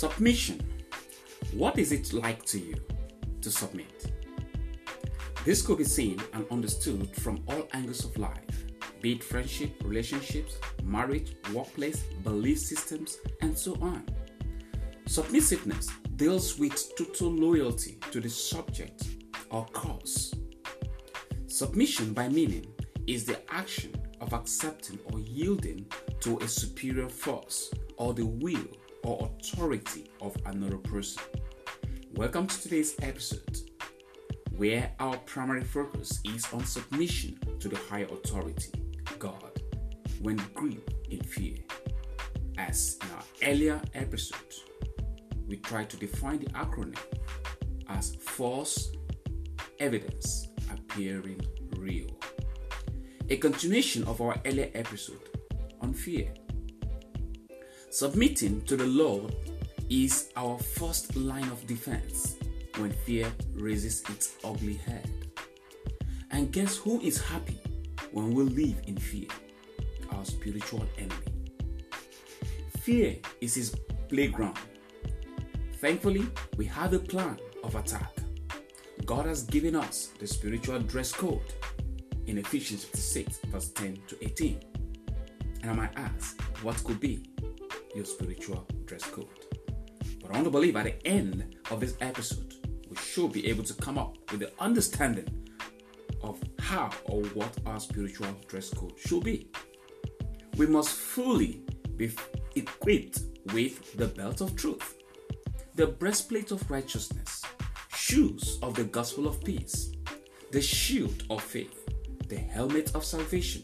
Submission. What is it like to you to submit? This could be seen and understood from all angles of life, be it friendship, relationships, marriage, workplace, belief systems, and so on. Submissiveness deals with total loyalty to the subject or cause. Submission, by meaning, is the action of accepting or yielding to a superior force or the will or authority of another person. Welcome to today's episode, where our primary focus is on submission to the higher authority, God, when gripped in fear. As in our earlier episode, we tried to define the acronym as false evidence appearing real. A continuation of our earlier episode on fear. Submitting to the Lord is our first line of defense when fear raises its ugly head. And guess who is happy when we live in fear? Our spiritual enemy. Fear is his playground. Thankfully, we have a plan of attack. God has given us the spiritual dress code in Ephesians 56, verse 10 to 18. And I might ask, what could be your spiritual dress code? But I want to believe at the end of this episode, we should be able to come up with the understanding of how or what our spiritual dress code should be. We must fully be equipped with the belt of truth, the breastplate of righteousness, shoes of the gospel of peace, the shield of faith, the helmet of salvation,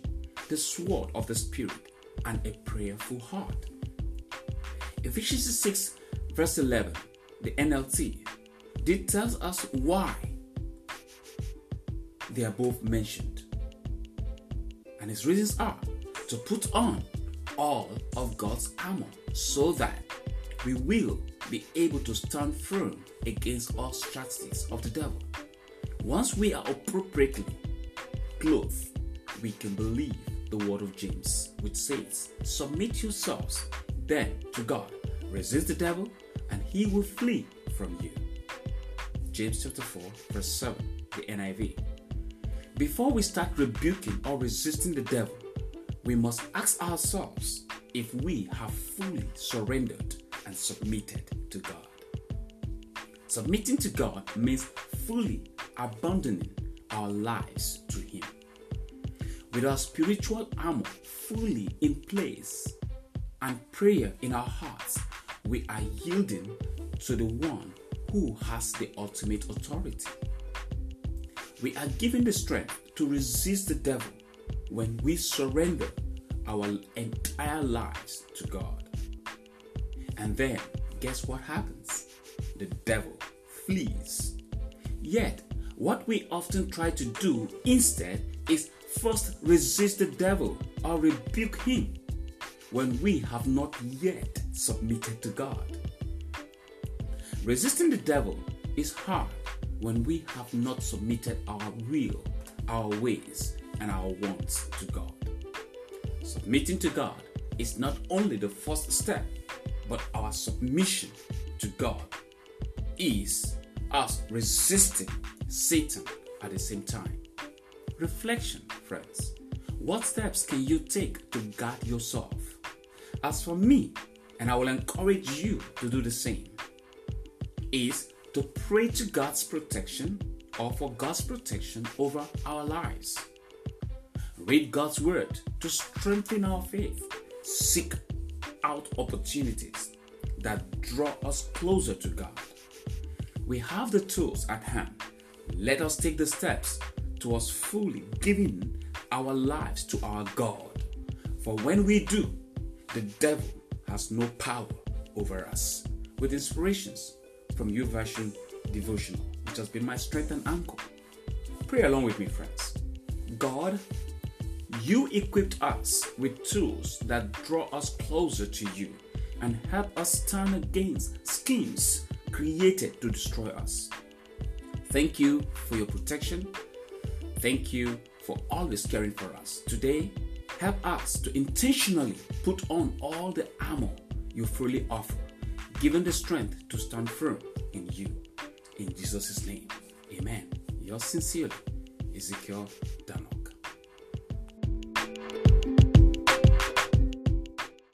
the sword of the Spirit, and a prayerful heart. Ephesians 6, verse 11, the NLT, it tells us why they are both mentioned. And its reasons are to put on all of God's armor so that we will be able to stand firm against all strategies of the devil. Once we are appropriately clothed, we can believe the word of James, which says, Submit yourselves then to God, resist the devil, and he will flee from you. James chapter 4, verse 7, the NIV. Before we start rebuking or resisting the devil, we must ask ourselves if we have fully surrendered and submitted to God. Submitting to God means fully abandoning our lives to Him. With our spiritual armor fully in place and prayer in our hearts, we are yielding to the one who has the ultimate authority. We are given the strength to resist the devil when we surrender our entire lives to God. And then, guess what happens? The devil flees. Yet, what we often try to do instead is first resist the devil or rebuke him when we have not yet submitted to God. Resisting the devil is hard when we have not submitted our will, our ways, and our wants to God. Submitting to God is not only the first step, but our submission to God is us resisting Satan at the same time. Reflection, friends. What steps can you take to guard yourself? As for me, and I will encourage you to do the same, is to pray to God's protection or for God's protection over our lives. Read God's word to strengthen our faith. Seek out opportunities that draw us closer to God. We have the tools at hand. Let us take the steps towards fully giving our lives to our God. For when we do, the devil has no power over us. With inspirations from YouVersion Devotional, which has been my strength and anchor. Pray along with me, friends. God, you equipped us with tools that draw us closer to you and help us stand against schemes created to destroy us. Thank you for your protection. Thank you for always caring for us. Today, help us to intentionally put on all the armor you freely offer. given the strength to stand firm in you. In Jesus' name, amen. Yours sincerely, Ezekiel Dama.